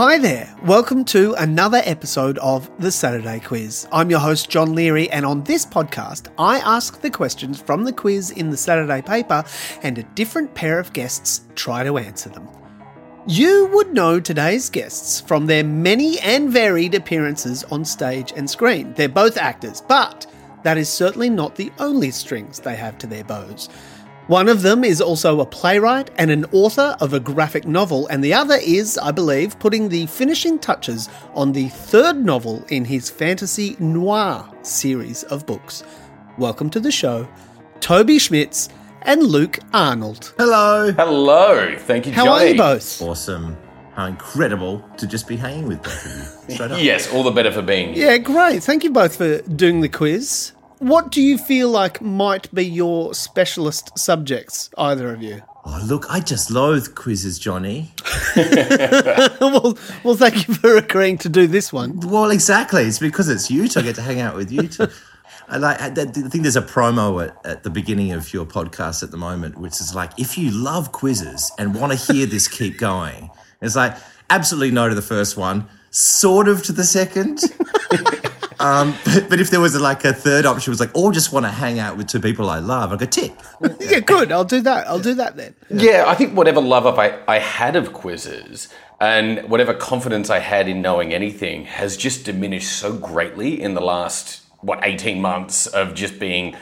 Hi there, welcome to another episode of the Saturday Quiz. I'm your host, John Leary, and on this podcast, I ask the questions from the quiz in the Saturday paper, and a different pair of guests try to answer them. You would know today's guests from their many and varied appearances on stage and screen. They're both actors, but that is certainly not the only strings they have to their bows. One of them is also a playwright and an author of a graphic novel, and the other is, I believe, putting the finishing touches on the third novel in his fantasy noir series of books. Welcome to the show, Toby Schmitz and Luke Arnold. Hello. Hello. Thank you, How Johnny. are you both? Awesome. How incredible to just be hanging with both of you. Straight up. Yes, all the better for being here. Yeah, great. Thank you both for doing the quiz. What do you feel like might be your specialist subjects, either of you? Oh, look, I just loathe quizzes, Johnny. well, well, thank you for agreeing to do this one. Well, exactly. It's because it's you two. I get to hang out with you two. I like. I, think there's a promo at, at the beginning of your podcast at the moment, which is like, if you love quizzes and want to hear this keep going, it's like absolutely no to the first one, sort of to the second. Um, but, but if there was like a third option, it was like, or just want to hang out with two people I love, I go tick. Yeah, good. I'll do that. I'll do that then. Yeah, I think whatever love up I, I had of quizzes and whatever confidence I had in knowing anything has just diminished so greatly in the last, what, 18 months of just being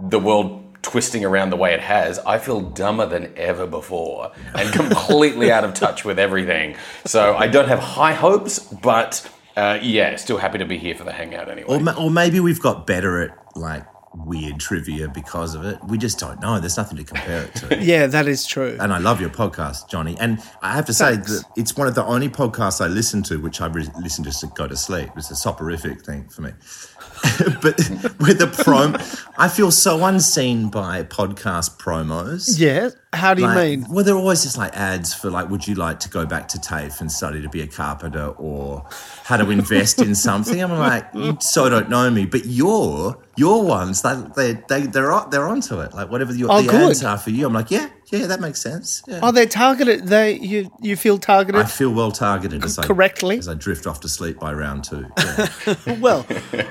the world twisting around the way it has. I feel dumber than ever before and completely out of touch with everything. So I don't have high hopes, but uh, yeah, still happy to be here for the hangout anyway. Or, ma- or maybe we've got better at like weird trivia because of it. We just don't know. There's nothing to compare it to. Yeah, that is true. and I love your podcast, Johnny. And I have to say that it's one of the only podcasts I listen to, which I re- listen to to go to sleep. It's a soporific thing for me. but with the prom, I feel so unseen by podcast promos. Yeah. How do you Like, mean? Well, they're always just like ads for like, would you like to go back to TAFE and study to be a carpenter or how to invest in something? I'm like, you so don't know me, but your your ones, they they they they're on- they're onto it. Like whatever your Oh, the good. ads are for you, I'm like, yeah, yeah, that makes sense. Yeah. Oh, they're targeted. They you you feel targeted. I feel well targeted as I, correctly? as I drift off to sleep by round two. Yeah. well,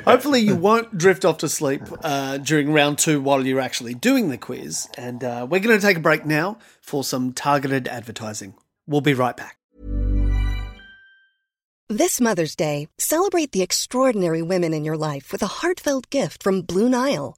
hopefully you won't drift off to sleep uh, during round two while you're actually doing the quiz. And uh, we're going to take a break now for some targeted advertising. We'll be right back. This Mother's Day, celebrate the extraordinary women in your life with a heartfelt gift from Blue Nile.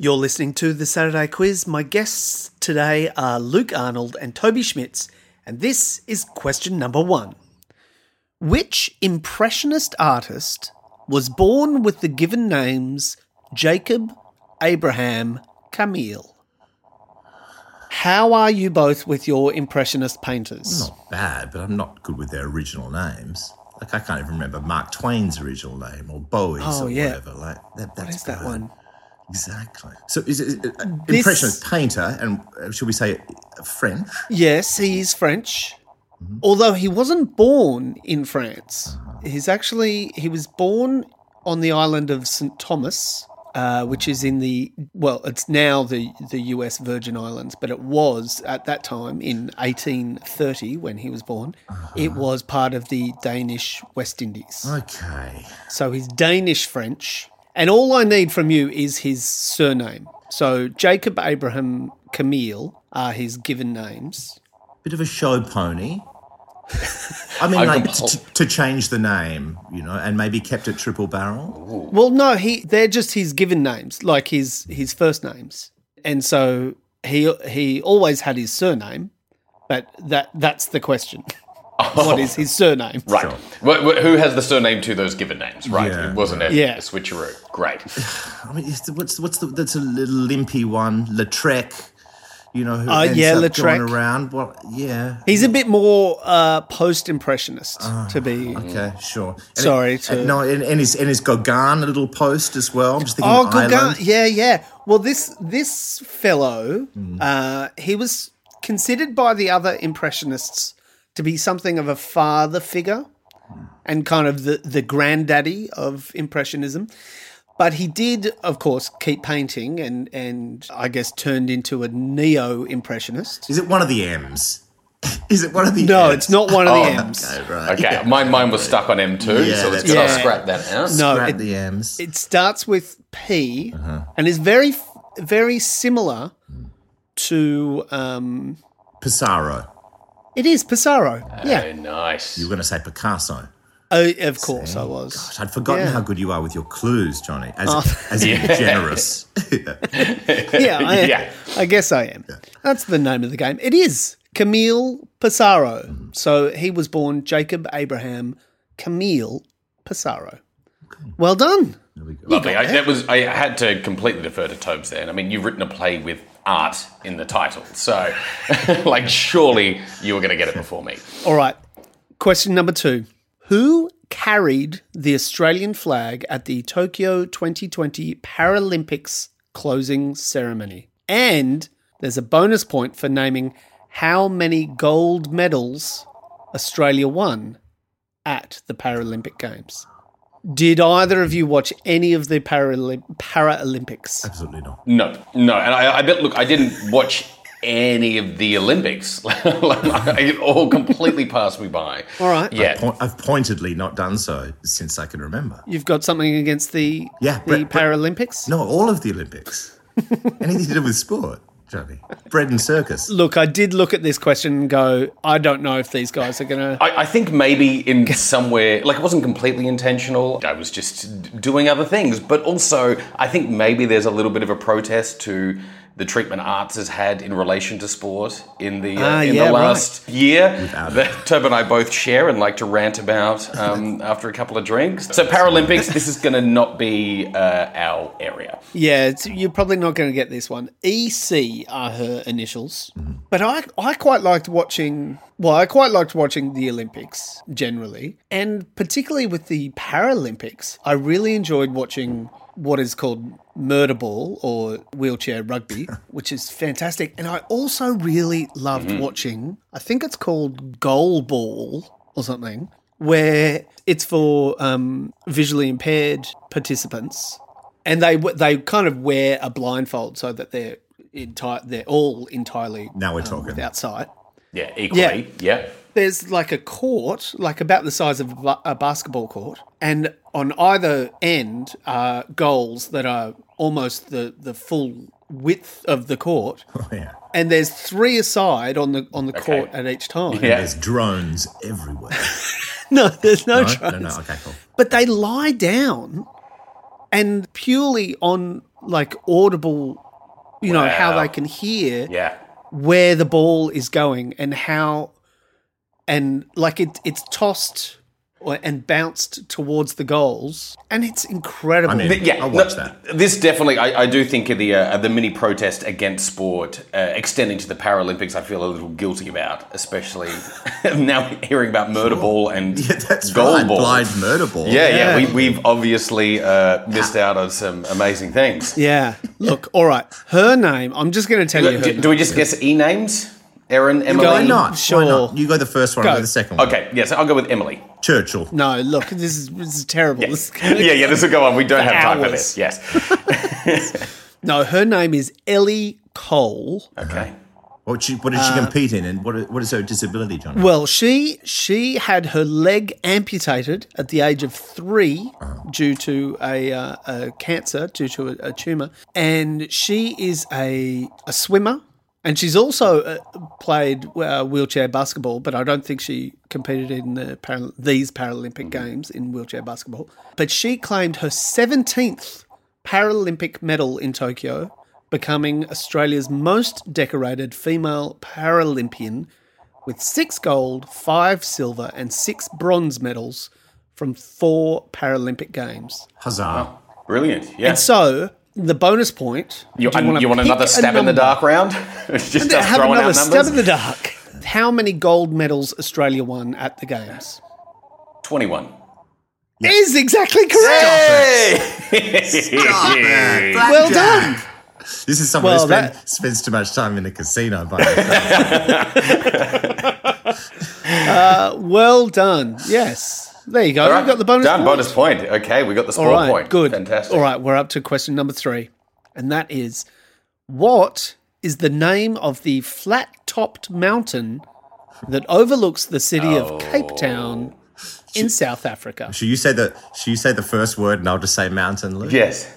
You're listening to the Saturday Quiz. My guests today are Luke Arnold and Toby Schmitz, and this is question number one. Which Impressionist artist was born with the given names Jacob, Abraham, Camille? How are you both with your Impressionist painters? not bad, but I'm not good with their original names. Like I can't even remember Mark Twain's original name or Bowie's Oh, or yeah. whatever. Like that, that's What is that bad. one? Exactly. So is it uh, This- impressionist painter and uh, should we say French? Yes, he is French. Although he wasn't born in France. He's actually he was born on the island of St Thomas, uh, which is in the well, it's now the the U.S. Virgin Islands, but it was at that time in 1830 when he was born. It was part of the Danish West Indies. Okay. So he's Danish French, and all I need from you is his surname. So Jacob Abraham Camille are his given names. Bit of a show pony. I mean, like t- to change the name, you know, and maybe kept it triple barrel. Well, no, he they're just his given names, like his his first names, and so he he always had his surname, but that that's the question. What is his surname? Right. Wh- wh- who has the surname to those given names? Right. Yeah, it wasn't a, Yeah. a switcheroo. Great. I mean, is the- what's what's the that's a little limpy one, Lautrec. You know, who Uh, ends yeah, up Lautrec. going around. Well, yeah. He's a bit more uh, post-impressionist to be. Okay, sure. And Sorry it- to- and no, and, and his and his Gauguin a little post as well. I'm just thinking Oh, Ireland. Gauguin. Yeah, yeah. Well, this this fellow, Hmm. uh, he was considered by the other impressionists to be something of a father figure and kind of the the granddaddy of impressionism. But he did, of course, keep painting and and I guess turned into a neo impressionist. Is it one of the M's? Is it one of the? No, M's? it's not one of the Oh, M's. Okay, right. Okay. Yeah. My mind was stuck on M2, Yeah, so it's that's going to right. scrap that out. No, Scrap it, the M's. it starts with P Uh-huh. and is very very similar to um, Pissarro. It is Pissarro. Oh, yeah. Nice. You were going to say Picasso. Oh, of course I was. Gosh, I'd forgotten Yeah. how good you are with your clues, Johnny. As Oh. as in generous. Yeah, I, Yeah. I guess I am. That's the name of the game. It is Camille Pissarro. Mm-hmm. So he was born Jacob Abraham Camille Pissarro. Well done. Lovely. I, that was. I had to completely defer to Tobes there. And I mean, you've written a play with art in the title, so like surely you were going to get it before me. All right. Question number two Who carried the Australian flag at the Tokyo 2020 Paralympics closing ceremony? And there's a bonus point for naming how many gold medals Australia won at the Paralympic Games. Did either of you watch any of the Paralymp- Paralympics? Absolutely not. No, no, and I, I bet. Look, I didn't watch any of the Olympics. like, it all completely passed me by. All right. Yeah. Po- I've pointedly not done so since I can remember. You've got something against the, Yeah, the Brett- Brett- Paralympics? No, all of the Olympics. Anything to do with sport, Johnny. Bread and circus. Look, I did look at this question and go, I don't know if these guys are going to. I, I think maybe in somewhere, like it wasn't completely intentional. I was just doing other things. But also, I think maybe there's a little bit of a protest to the treatment arts has had in relation to sport in the uh, Ah, in yeah, the right. last year that Tob and I both share and like to rant about um, after a couple of drinks. So Paralympics, this is going to not be uh, our area. Yeah, it's, you're probably not going to get this one. EC are her initials. But I, I quite liked watching. Well, I quite liked watching the Olympics generally, and particularly with the Paralympics. I really enjoyed watching what is called murder ball or wheelchair rugby, which is fantastic. And I also really loved watching. I think it's called goal ball or something, where it's for um, visually impaired participants and they they kind of wear a blindfold so that they're entire they're all entirely Now we're um, talking. without sight. Yeah, equally. Yeah. There's like a court, like about the size of a basketball court, and on either end are goals that are almost the the full width of the court, Oh, yeah. and there's three aside on the on the court at each time. Yeah. There's drones everywhere. No, there's no, No, no, drones. no. Okay, cool. but they lie down and purely on like audible you know how they can hear Yeah. where the ball is going and how and like it it's tossed or, and bounced towards the goals and it's incredible I mean, Yeah, I'll watch no, that. This definitely, I, I do think of the uh, the mini protest against sport uh, extending to the Paralympics. I feel a little guilty about, especially now hearing about murder ball and Yeah, that's goal right. ball. Blind murder ball. Yeah, yeah, Yeah. we, we've obviously uh, missed out on some amazing things. yeah look all right her name i'm just going to tell you her Do, do we just guess e names? Erin, Emily. Why not? Sure. Why not? You go the first one, Go. I'll go the second one. Okay, yes, I'll go with Emily. Churchill. No look this is this is terrible This is yeah, yeah, this will go on. We don't have time for this. Yes. no her name is ellie cole Okay. Uh-huh. What, she, what did she uh, compete in, and what, what is her disability, John? Well, she she had her leg amputated at the age of 3 uh-huh. due to a, uh, a cancer, due to a, a tumor, and she is a a swimmer, And she's also uh, played uh, wheelchair basketball, but I don't think she competed in the para- these Paralympic Games in wheelchair basketball. But she claimed her 17th Paralympic medal in Tokyo, becoming Australia's most decorated female Paralympian with six gold, five silver, and six bronze medals from four Paralympic Games. Huzzah. Brilliant. Yeah. And so the bonus point. you, do and wanna you want another stab in the dark round? Just Have throwing another out stab in the dark. How many gold medals Australia won at the games? 21. Is exactly correct. Well done. This is someone Well, who spend, that- spends too much time in a casino by himself. Uh, well done. Yes. There you go. All right, You've got the bonus Done, point. bonus point. Okay, we got the All score right. point. Good. Fantastic. All right. We're up to question number three. And that is what is the name of the flat topped mountain that overlooks the city Oh. of Cape Town in South Africa? should you say the should you say the first word and I'll just say mountain, Luke? Yes.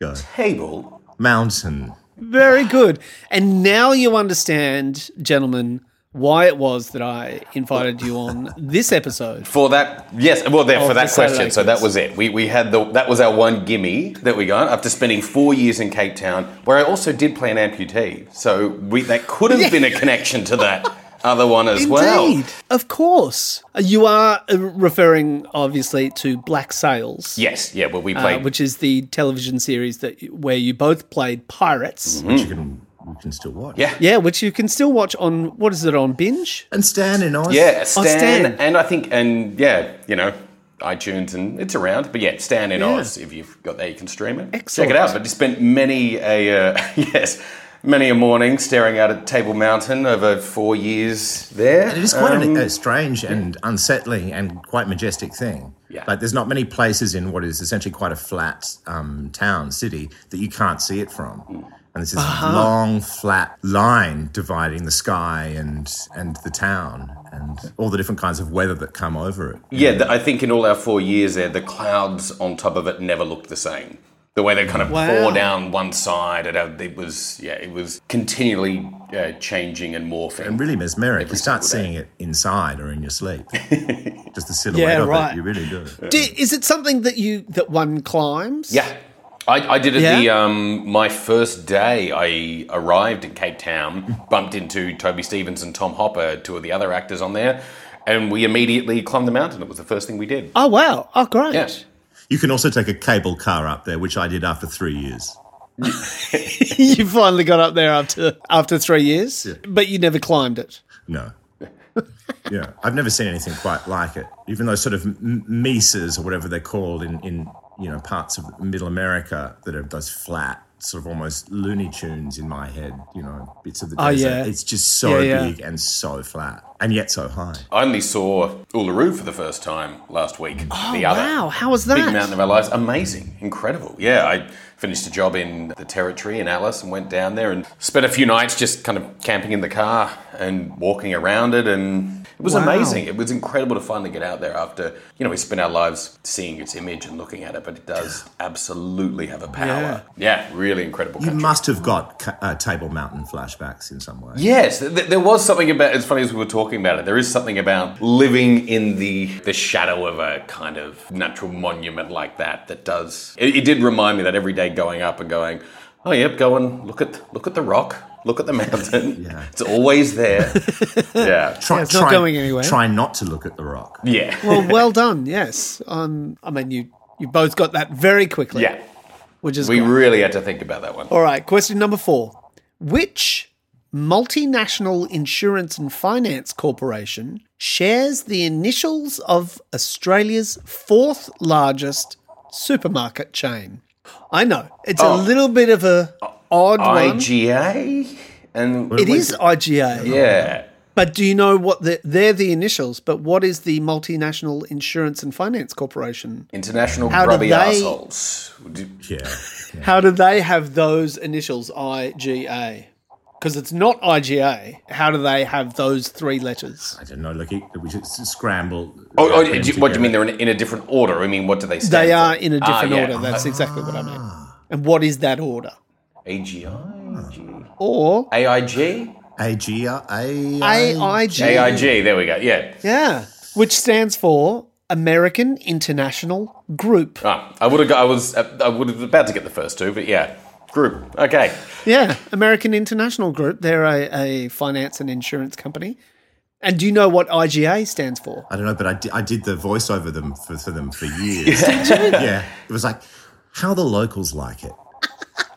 Go. Table. Mountain. Very good. And now you understand, gentlemen, why it was that I invited you on this episode. For that, yes, well, there for that Saturday question. So that was it. We, we had the that was our one gimme that we got after spending four years in Cape Town, where I also did play an amputee. So we that could have been a connection to that other one as well. Indeed. Of course. Uh, You are uh, referring, obviously, to Black Sails. Yes, yeah. Well, we uh, played. which is the television series that where you both played pirates. Which you can you can still watch. yeah, Yeah, which you can still watch on what is it on binge? And Stan in Oz. yeah. Stan, Stan. and I think and yeah, you know. iTunes and it's around, but yeah, Stan in Yeah. Oz. If you've got that, you can stream it. Excellent. Check it out. But I spent many a uh, yes, many a morning staring out at Table Mountain over four years there. And it is quite Um, an, a strange and unsettling and quite majestic thing. Yeah. Like there's not many places in what is essentially quite a flat um, town, city, that you can't see it from. And there's this long, flat line dividing the sky and and the town and all the different kinds of weather that come over it. Yeah, th- I think in all our four years there, the clouds on top of it never looked the same. The way they kind of Wow. pour down one side, it, uh, it was yeah, it was continually uh, changing and morphing. And really mesmeric. You start single day. seeing it inside or in your sleep. Just the silhouette Yeah, of right. it. You really do. Do, is it something that you that one climbs? Yeah. I, I did it Yeah? the um, my first day. I arrived in Cape Town, bumped into Toby Stephens and Tom Hopper, two of the other actors on there, and we immediately climbed the mountain. It was the first thing we did. Oh wow! Oh great! Yeah. You can also take a cable car up there, which I did after three years. you finally got up there after after three years, but you never climbed it. No. yeah, I've never seen anything quite like it. Even those sort of m- mesas or whatever they're called in, in you know parts of Middle America that are those flat, sort of almost Looney Tunes in my head. You know, bits of the Oh, desert. yeah. It's just so Yeah, yeah. big and so flat, and yet so high. I only saw Uluru for the first time last week. Oh the other wow! How was that? big that? mountain of our lives. Amazing, incredible. Yeah, I finished a job in the territory in Alice and went down there and spent a few nights just kind of camping in the car and walking around it and it was Wow. amazing. It was incredible to finally get out there after, you know, we spent our lives seeing its image and looking at it, but it does absolutely have a power. Yeah, really incredible You must have got uh, Table Mountain flashbacks in some way. Yes, th- th- there was something about. As funny as we were talking about it, there is something about living in the the shadow of a kind of natural monument like that. That does. It, it did remind me that every day going up and going, oh yep, go and look at look at the rock, look at the mountain. Yeah. it's always there. yeah, Try, it's not going anywhere. Try not to look at the rock. yeah, well, well done. Yes. Um, I mean, you you both got that very quickly. yeah. Which is We great. really had to think about that one. All right, question number four. Which multinational insurance and finance corporation shares the initials of Australia's fourth largest supermarket chain? I know. It's a Oh. little bit of a odd one. IGA and It is IGA. yeah. But do you know what the, they're the initials, but what is the multinational insurance and finance corporation? International How grubby they- assholes. Yeah. How do they have those initials IGA? Because it's not IGA. How do they have those three letters? I don't know. Look, it- we should scramble. Oh, oh do you- what do you mean they're in, in a different order? I mean, what do they stand They for? are in a Ah, different yeah. order. That's exactly what I mean. And what is that order? AGI? or AIG? AG, AIG. AIG, there we go. Yeah. Yeah, which stands for American International Group. Ah, I would have I was uh, I would have about to get the first two, but yeah. Group. Okay. Yeah, American International Group. They're a, a finance and insurance company. And do you know what IGA stands for? I don't know, but I did, I did the voiceover them for, for them for years. yeah, it was like how the locals like it,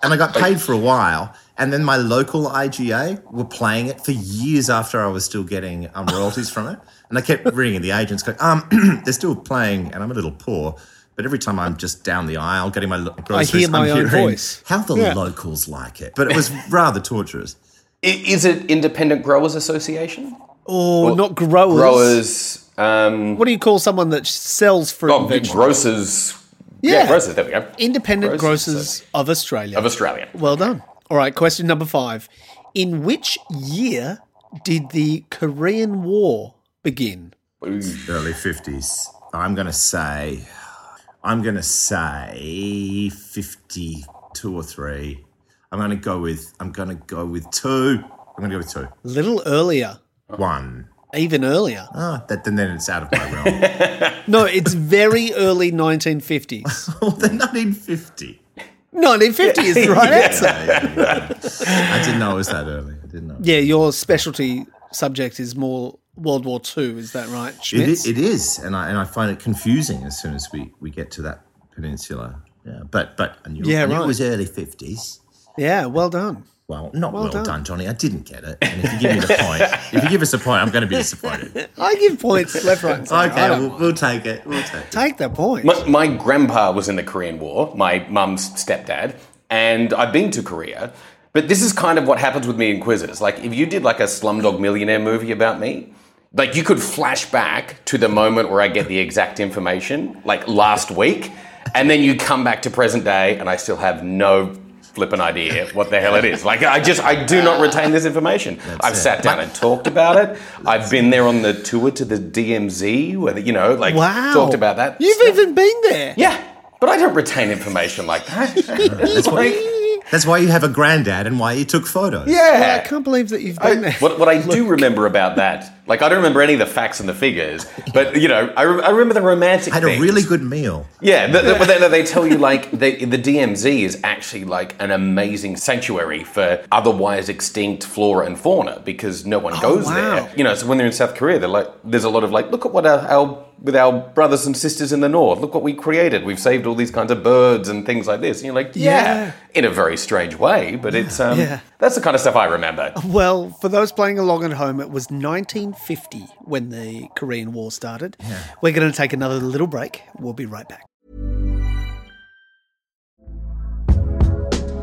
and I got paid for a while. And then my local IGA were playing it for years after I was still getting um, royalties from it. And I kept ringing the agents, going, um, they're still playing, and I'm a little poor. But every time I'm just down the aisle getting my lo- groceries, hear my I'm own hearing voice. How the Yeah. locals like it. But it was rather torturous. Is it Independent Growers Association? Or not growers. Growers. Um, What do you call someone that sells fruit oh, and grocers. Yeah. Yeah. grocers. There we go. Independent Grocers Grocers of Australia. Of Australia. well done. All right, question number five. In which year did the Korean War begin? early 50s. I'm going to say, I'm going to say 52 or 3. I'm going to go with, I'm going to go with 2. I'm going to go with 2. A little earlier, 1. even earlier. Ah, that, then, then it's out of my realm. No, it's very early 1950s. oh, the 1950. 1950 is the right answer. Yeah, yeah, yeah. I didn't know it was that early. I didn't know. Yeah, your specialty subject is more World War II, is that right, Schmitz? i- it is, and I and I find it confusing as soon as we, we get to that peninsula. Yeah, but but I knew, Yeah, I knew right. it was early fifties. yeah, well done. Well, not well, done. done. Johnny. I didn't get it. And if you give me the point, if you give us a point, I'm going to be disappointed. I give points left, right, and centre. Okay, we'll, we'll take it. We'll take it. take the point. My, my grandpa was in the Korean War, my mum's stepdad, and I've been to Korea. But this is kind of what happens with me in quizzes. Like, if you did like a Slumdog Millionaire movie about me, like you could flash back to the moment where I get the exact information, like last week, and then you come back to present day, and I still have no flipping idea what the hell it is. Like, I just, I do not retain this information. I've it. sat down and talked about it. I've been there on the tour to the DMZ, where, you know, like, wow. talked about that. You've stuff. even been there. Yeah, but I don't retain information like that. That's why, you have a granddad and why you took photos. Yeah, I can't believe that you've I- been there. what, what I do remember about that, like I don't remember any of the facts and the figures, but you know, I, re- I remember the romantic. Had a really good meal. Yeah, the, the, but then they tell you like the, the DMZ is actually like an amazing sanctuary for otherwise extinct flora and fauna because no one oh, goes wow. there. You know, so when they're in South Korea, they're like, there's a lot of like, look at what our, our with our brothers and sisters in the north. Look what we created. We've saved all these kinds of birds and things like this. And you're like, yeah, Yeah. in a very strange way, but it's um, Yeah. that's the kind of stuff I remember. Well, for those playing along at home, it was 1950 when the Korean War started. We're going to take another little break. We'll be right back.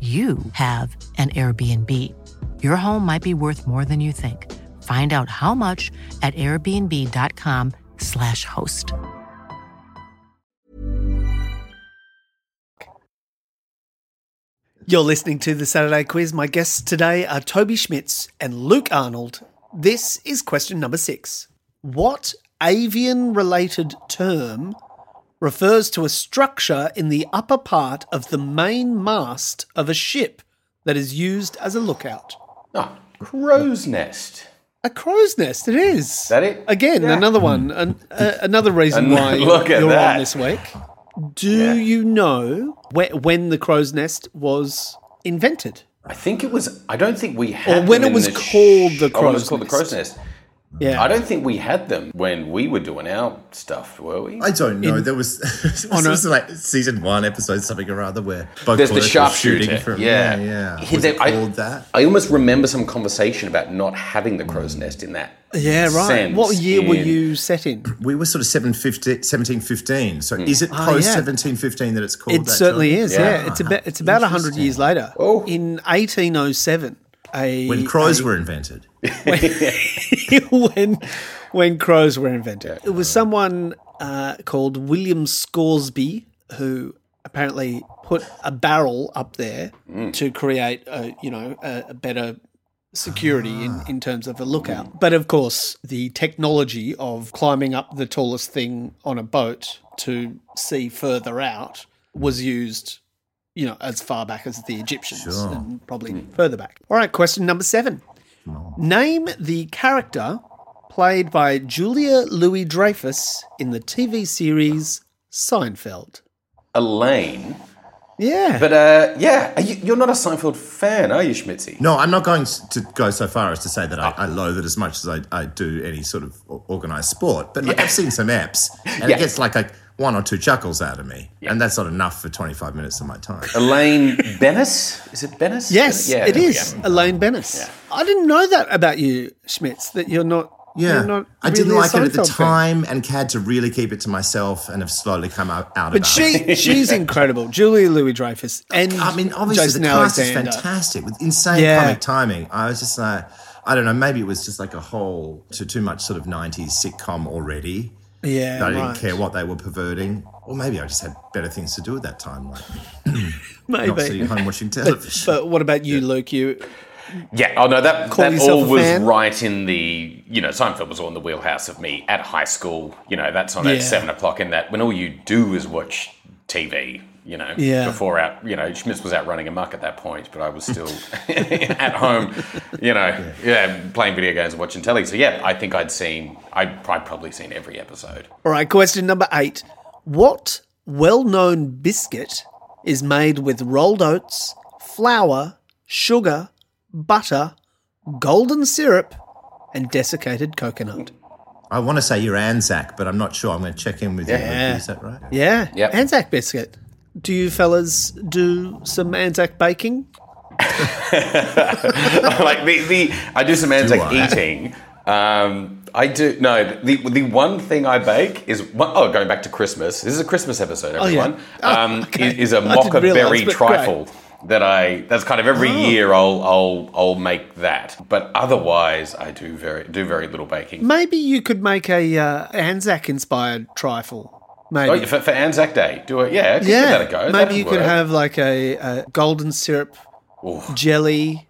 you have an Airbnb. Your home might be worth more than you think. Find out how much at airbnb.com/slash host. You're listening to the Saturday Quiz. My guests today are Toby Schmitz and Luke Arnold. This is question number six. What avian related term refers to a structure in the upper part of the main mast of a ship that is used as a lookout? Oh, crow's nest. A crow's nest, it is. is That it? Again, Yeah. another one. An, uh, another reason why look at you're that. on this week. Do you know whe- when the crow's nest was invented? I think it was. I don't think we had. Or when them it was called the Oh, when it crow's was called the crow's nest. Yeah. I don't think we had them when we were doing our stuff, were we? I don't know. In, there was, was, a, like season one episode something or other where Bo there's Clark the sharpshooter. Yeah, yeah. yeah. Was there, I, that? I almost remember some conversation about not having the crow's mm. nest in that. Yeah, right. Sense. What year in, were you set in? We were sort of 1715. So mm. is it ah, post oh, yeah. 1715 that it's called? It certainly job? is. Yeah. yeah, it's about it's about hundred years later. Oh. in 1807. I when crows I, were invented. When, when, when crows were invented, it was someone uh, called William Scoresby who apparently put a barrel up there mm. to create a you know a, a better security in, ah. in terms of a lookout. But of course, the technology of climbing up the tallest thing on a boat to see further out was used you know, as far back as the Egyptians Sure. and probably further back. All right, question number seven. Name the character played by Julia Louis Dreyfus in the TV series Seinfeld. Elaine. Yeah. But uh, yeah, are you, you're not a Seinfeld fan, are you, Schmitzy? No, I'm not going to go so far as to say that I, I loathe it as much as I, I do any sort of organised sport. But like, I've seen some eps, and Yeah. it gets like a one or two chuckles out of me, and that's not enough for 25 minutes of my time. Elaine Benes? Is it Benes? yes, yeah, it there we is go. Elaine Benes. I didn't know that about you, Schmitz, that you're not. Yeah, you're not I didn't like it at the Seinfeld fan. time, and had to really keep it to myself, and have slowly come out, out But about she it. she's incredible. Julia Louis Dreyfus and I mean, obviously Jason the cast is fantastic with insane Yeah. comic timing. I was just like, I don't know, maybe it was just like a whole too too much sort of 90s sitcom already. Yeah, that I didn't right. care what they were perverting. Or maybe I just had better things to do at that time, like not sitting Maybe. home watching television. But what about you, Luke? You Yeah, oh no, that, Call that all was fan? right in the, you know, Seinfeld was all in the wheelhouse of me at high school. You know, that's on Yeah. at seven o'clock, and that when all you do is watch TV, you know, Yeah. before out, you know, Schmitz was out running amok at that point, but I was still at home, you know, yeah. playing video games and watching telly. So yeah, I think I'd seen, I'd, I'd probably seen every episode. All right, question number eight. What well known biscuit is made with rolled oats, flour, sugar, butter, golden syrup, and desiccated coconut? I want to say you're Anzac, but I'm not sure. I'm going to check in with Yeah. you. Is that right? Yeah, Yep. Anzac biscuit. Do you fellas do some Anzac baking? like the, the I do some Anzac I? eating. Um, I do no. The the one thing I bake is oh, going back to Christmas. This is a Christmas episode, Oh, yeah. everyone. Oh, um, okay. is, is a I didn't mocha realise, berry but trifle that I. That's kind of every Oh. year I'll I'll I'll make that. But otherwise, I do very do very little baking. Maybe you could make a uh, Anzac inspired trifle. Maybe. Oh, for, for Anzac Day, do it. Yeah, I could yeah, give that a go. maybe That'd you could have like a, a golden syrup Ooh. jelly,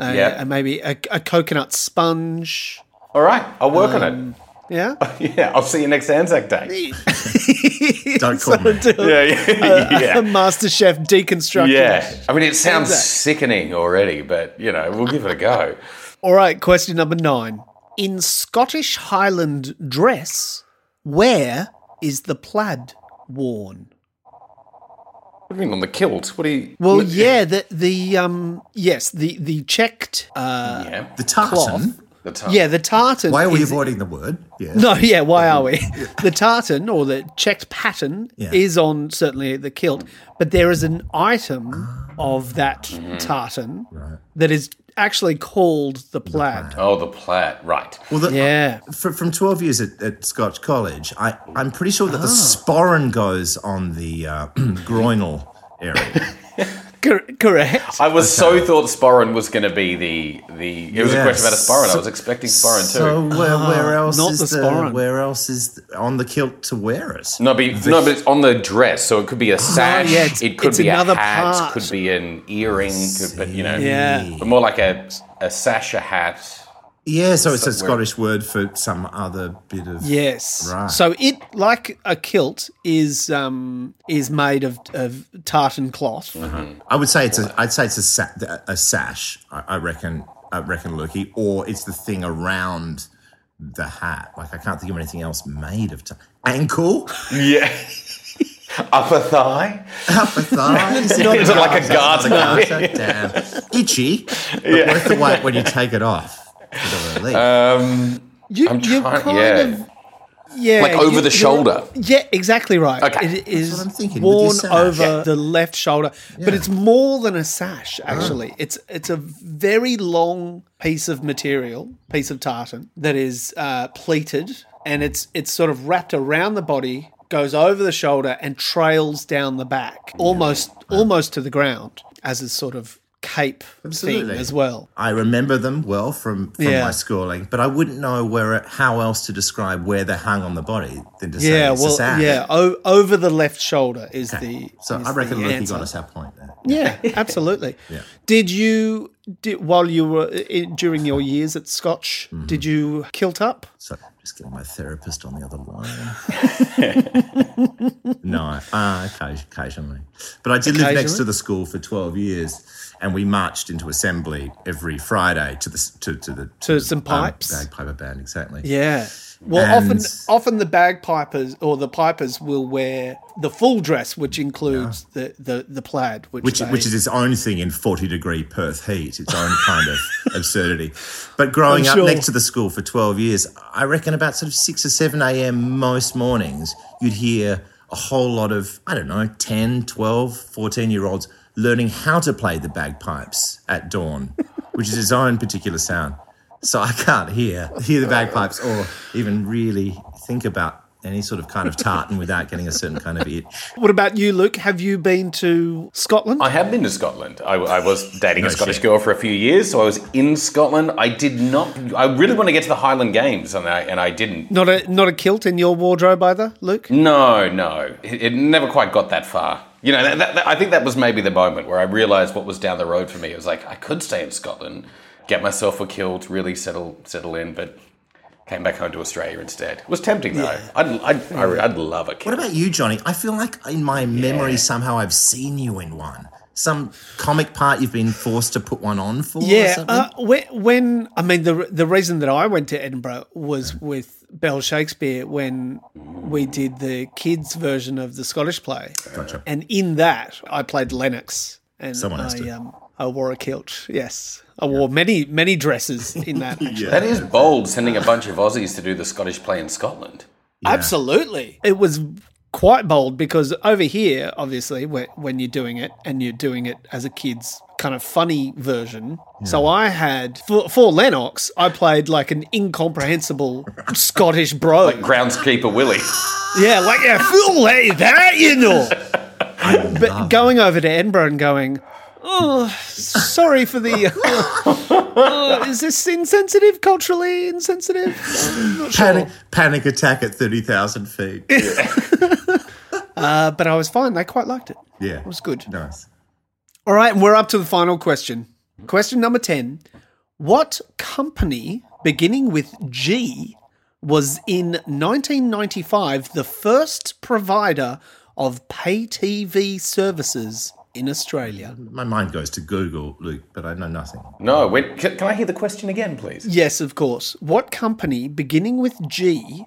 uh, Yeah. and maybe a, a coconut sponge. All right, I'll work Um, on it. Yeah, yeah. I'll see you next Anzac Day. Don't call me. Yeah, yeah, yeah. A Master Chef deconstructed. Yeah, I mean, it sounds Anzac. sickening already, but you know, we'll give it a go. All right, question number nine. In Scottish Highland dress, where is the plaid worn? What do you mean on the kilt? What do you? Well, yeah, the the um yes, the the checked uh yeah, The tartan. Cloth. the tartan. yeah, the tartan. Why are we is- avoiding the word? Yeah. No, yeah, why are we? The tartan or the checked pattern Yeah. is on certainly the kilt, but there is an item of that tartan that is actually called the plaid. Oh, the plaid. Right. Well, the, Yeah. fr- from 12 years at, at Scotch College, I, I'm pretty sure that the Ah. sporran goes on the uh, groinal area. Cor- correct. I was so thought Sporran was going to be the the. It was a question about a Sporran. I was expecting Sporran too. So where, ah, where else not is the the, sporran. where else is on the kilt to wear it? no, but no, but it's on the dress, so it could be a ah, sash. yeah, it's- it could it's be a hat. part. Could be an earring. Could, but you know, Yeah. but more like a a sash, a hat. Yeah, so it's a So Scottish word for some other bit of Yes. Right. So it, like a kilt, is um is made of, of tartan cloth. I would say it's a I'd say it's a, sa- a sash. I, I reckon I reckon Lukey, or it's the thing around the hat. Like I can't think of anything else made of ta- ankle, Yeah. Upper thigh. upper thigh. Is it Is it like a garter? garter? Damn, itchy. But worth the wait when you take it off. Bit of a relief. Um, You, I'm you're trying. kind Yeah. of yeah, Like over you- the shoulder. Yeah, exactly right. Okay. It is I'm thinking, worn over Yeah. the left shoulder, but it's more than a sash. Actually, it's it's a very long piece of material, piece of tartan that is uh, pleated, and it's it's sort of wrapped around the body, goes over the shoulder, and trails down the back, almost almost to the ground, as is sort of cape Absolutely. thing as well. I remember them well from, from Yeah. my schooling, but I wouldn't know where how else to describe where they're hung on the body than to say Yeah, it's a well, sack. yeah, o- over the left shoulder is the. So is I reckon Lucky answer. got us our point there. Yeah, absolutely. Yeah. Did you, did, while you were in, during your years at Scotch, Mm-hmm. did you kilt up? So just getting my therapist on the other line. no, uh, occasionally. But I did live next to the school for 12 years and we marched into assembly every Friday to the to, to the To the, some um, pipes? bagpiper band, exactly. Yeah. Well, And- often, often the bagpipers or the pipers will wear the full dress, which includes the, the, the plaid, which which they- which is its own thing in 40 degree Perth heat, its own kind of absurdity. But growing I'm up next to the school for 12 years, I reckon about sort of 6 or 7 a.m. most mornings, you'd hear a whole lot of, I don't know, 10, 12, 14 year olds learning how to play the bagpipes at dawn, which is its own particular sound. So I can't hear hear the bagpipes or even really think about any sort of kind of tartan without getting a certain kind of itch. What about you, Luke? Have you been to Scotland? I have been to Scotland. I, I was dating No a Scottish shit. girl for a few years, so I was in Scotland. I did not. I really want to get to the Highland Games, and I and I didn't. not a not a kilt in your wardrobe either, Luke. No, no, it, it never quite got that far. You know, that, that, I think that was maybe the moment where I realised what was down the road for me. It was like I could stay in Scotland, get myself a kill to really settle settle in, but came back home to Australia instead. It was tempting though. I'd, I'd, I'd, I'd love a kilt. What about you, Johnny? I feel like in my memory somehow I've seen you in one. Some comic part you've been forced to put one on for. or Yeah, something? uh, when, when I mean the the reason that I went to Edinburgh was with Bell Shakespeare when we did the kids version of the Scottish play, Gotcha. and in that I played Lennox, and Someone has I, to. um, I wore a kilt. Yes, I wore many many dresses in that. actually. That is bold, sending a bunch of Aussies to do the Scottish play in Scotland. Absolutely. It was quite bold because over here, obviously, when, when you're doing it and you're doing it as a kid's kind of funny version. So I had, for, for Lennox, I played like an incomprehensible Scottish bro. Groundskeeper Willie. yeah, like, yeah, fool like that, you know. but going over to Edinburgh and going, Oh, sorry for the. Uh, is this insensitive? Culturally insensitive? Sure. Panic, panic attack at 30,000 feet. Uh, but I was fine. They quite liked it. Yeah. It was good. Nice. All right, and we're up to the final question. Question number 10. What company beginning with G was in 1995 the first provider of pay TV services in Australia? My mind goes to Google, Luke, but I know nothing. No, wait, can, can I hear the question again, please? Yes, of course. What company beginning with G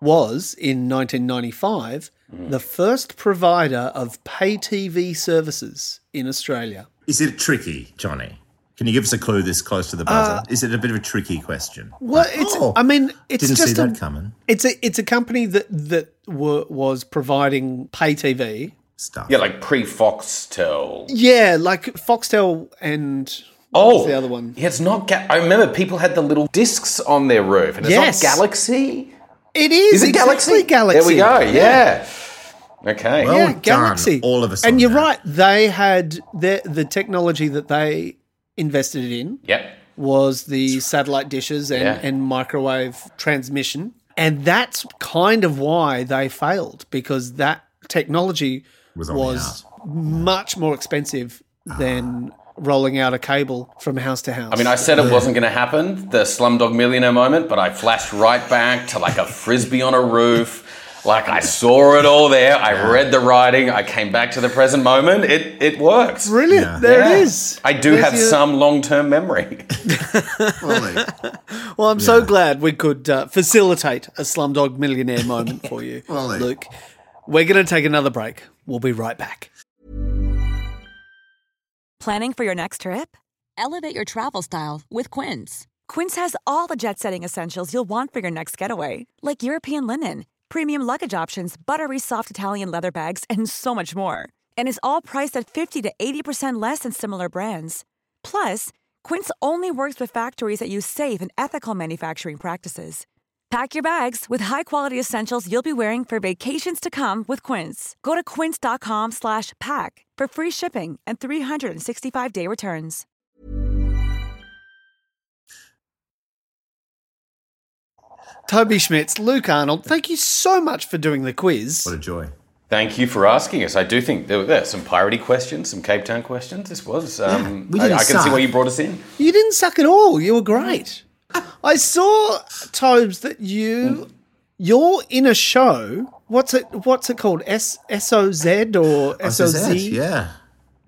was in 1995 mm. the first provider of pay TV services in Australia? Is it tricky, Johnny? Can you give us a clue this close to the buzzer? Uh, Is it a bit of a tricky question? Well, it's. Oh, I mean, it's Didn't just see a, that coming. It's a it's a company that that were, was providing pay TV. Stuff. Yeah, like pre Foxtel. Yeah, like Foxtel and Oh, the other one. Yeah, it's not. Ga- I remember people had the little discs on their roof, and it's Yes. not Galaxy. It is. Is it exactly Galaxy? Galaxy? There we go. Yeah. Okay. Well Yeah, done, Galaxy. all of us And you're that. right. They had the the technology that they invested in yep. was the satellite dishes and, Yeah. and microwave transmission. And that's kind of why they failed because that technology Was was much more expensive than rolling out a cable from house to house. I mean, I said it wasn't going to happen, the Slumdog Millionaire moment, but I flashed right back to like a frisbee on a roof. Like I saw it all there. I read the writing. I came back to the present moment. It it works. brilliant. Yeah. There Yeah. it is. I do There's have your- some long term memory. Fully. Well, I'm so glad we could uh, facilitate a Slumdog Millionaire moment for you, Well, Luke. We're going to take another break. We'll be right back. Planning for your next trip? Elevate your travel style with Quince. Quince has all the jet setting essentials you'll want for your next getaway, like European linen, premium luggage options, buttery soft Italian leather bags, and so much more. And is all priced at 50 to 80% less than similar brands. Plus, Quince only works with factories that use safe and ethical manufacturing practices. Pack your bags with high-quality essentials you'll be wearing for vacations to come with Quince. Go to quince.com slash pack for free shipping and 365-day returns. Toby Schmitz, Luke Arnold, thank you so much for doing the quiz. What a joy. Thank you for asking us. I do think there were there, some piratey questions, some Cape Town questions. This was. Um, we I, didn't I can see suck. why you brought us in. You didn't suck at all. You were great. I saw Tobes that you you're in a show. What's it what's it called? S S O Z or oh, S O Z? Yeah.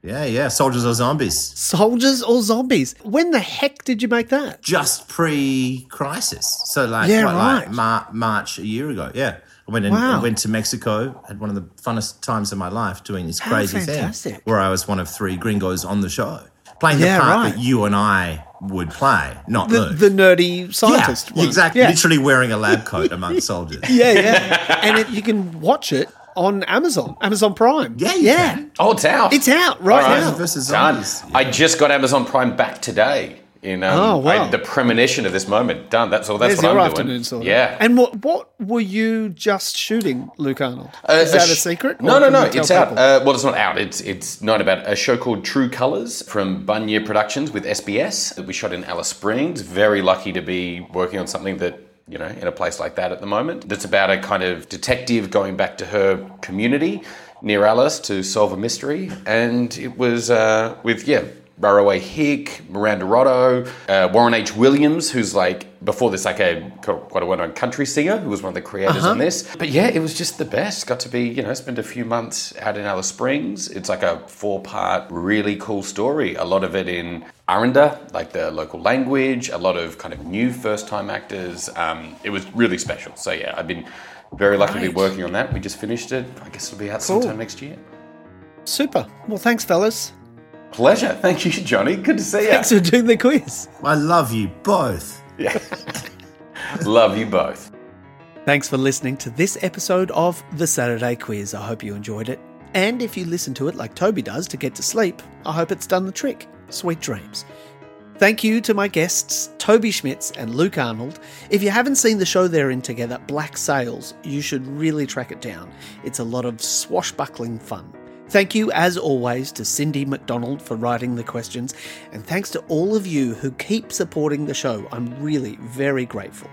Yeah, yeah. Soldiers or zombies. Soldiers or zombies? When the heck did you make that? Just pre crisis. So, like, Yeah, what, like right. Mar- March a year ago. Yeah. I went, and, Wow. Went to Mexico, had one of the funnest times of my life doing this How crazy fantastic. thing where I was one of three gringos on the show, playing Yeah, the part right. that you and I would play, not The, Luke. the nerdy scientist yeah, exactly. Yeah. Literally wearing a lab coat among soldiers. Yeah, yeah. and it, you can watch it on Amazon, Amazon Prime. Yeah, you yeah. can. Oh, it's out. It's out right All right. now. Versus Done. zombies. I just got Amazon Prime back today. In um, Oh, wow. I- the premonition of this moment. Done. That's all. That's There's what I'm afternoon doing. sorted. Yeah. And what what were you just shooting, Luke Arnold? Uh, Is that a secret? No, no, no. It's out. Uh, well, it's not out. It's it's not about a show called True Colors from Bunya Productions with SBS that we shot in Alice Springs. Very lucky to be working on something that you know in a place like that at the moment. That's about a kind of detective going back to her community near Alice to solve a mystery, and it was uh, with yeah. Rarriwuy Hick, Miranda Otto, uh, Warren H. Williams, who's like before this like a quite a well-known country singer, who was one of the creators on this. But yeah, it was just the best. Got to be you know spend a few months out in Alice Springs. It's like a four-part, really cool story. A lot of it in Aranda, like the local language. A lot of kind of new first-time actors. Um, it was really special. So yeah, I've been very lucky to be working on that. We just finished it. I guess it'll be out sometime next year. Super. Well, thanks, fellas. Pleasure. Thank you, Johnny. Good to see you. Thanks for doing the quiz. I love you both. Yeah. Love you both. Thanks for listening to this episode of The Saturday Quiz. I hope you enjoyed it. And if you listen to it like Toby does to get to sleep, I hope it's done the trick. Sweet dreams. Thank you to my guests, Toby Schmitz and Luke Arnold. If you haven't seen the show they're in together, Black Sails, you should really track it down. It's a lot of swashbuckling fun. Thank you, as always, to Cindy McDonald for writing the questions, and thanks to all of you who keep supporting the show. I'm really very grateful.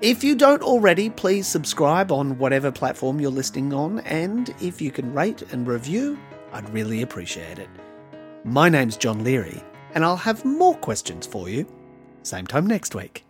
If you don't already, please subscribe on whatever platform you're listening on, and if you can rate and review, I'd really appreciate it. My name's John Leary, and I'll have more questions for you same time next week.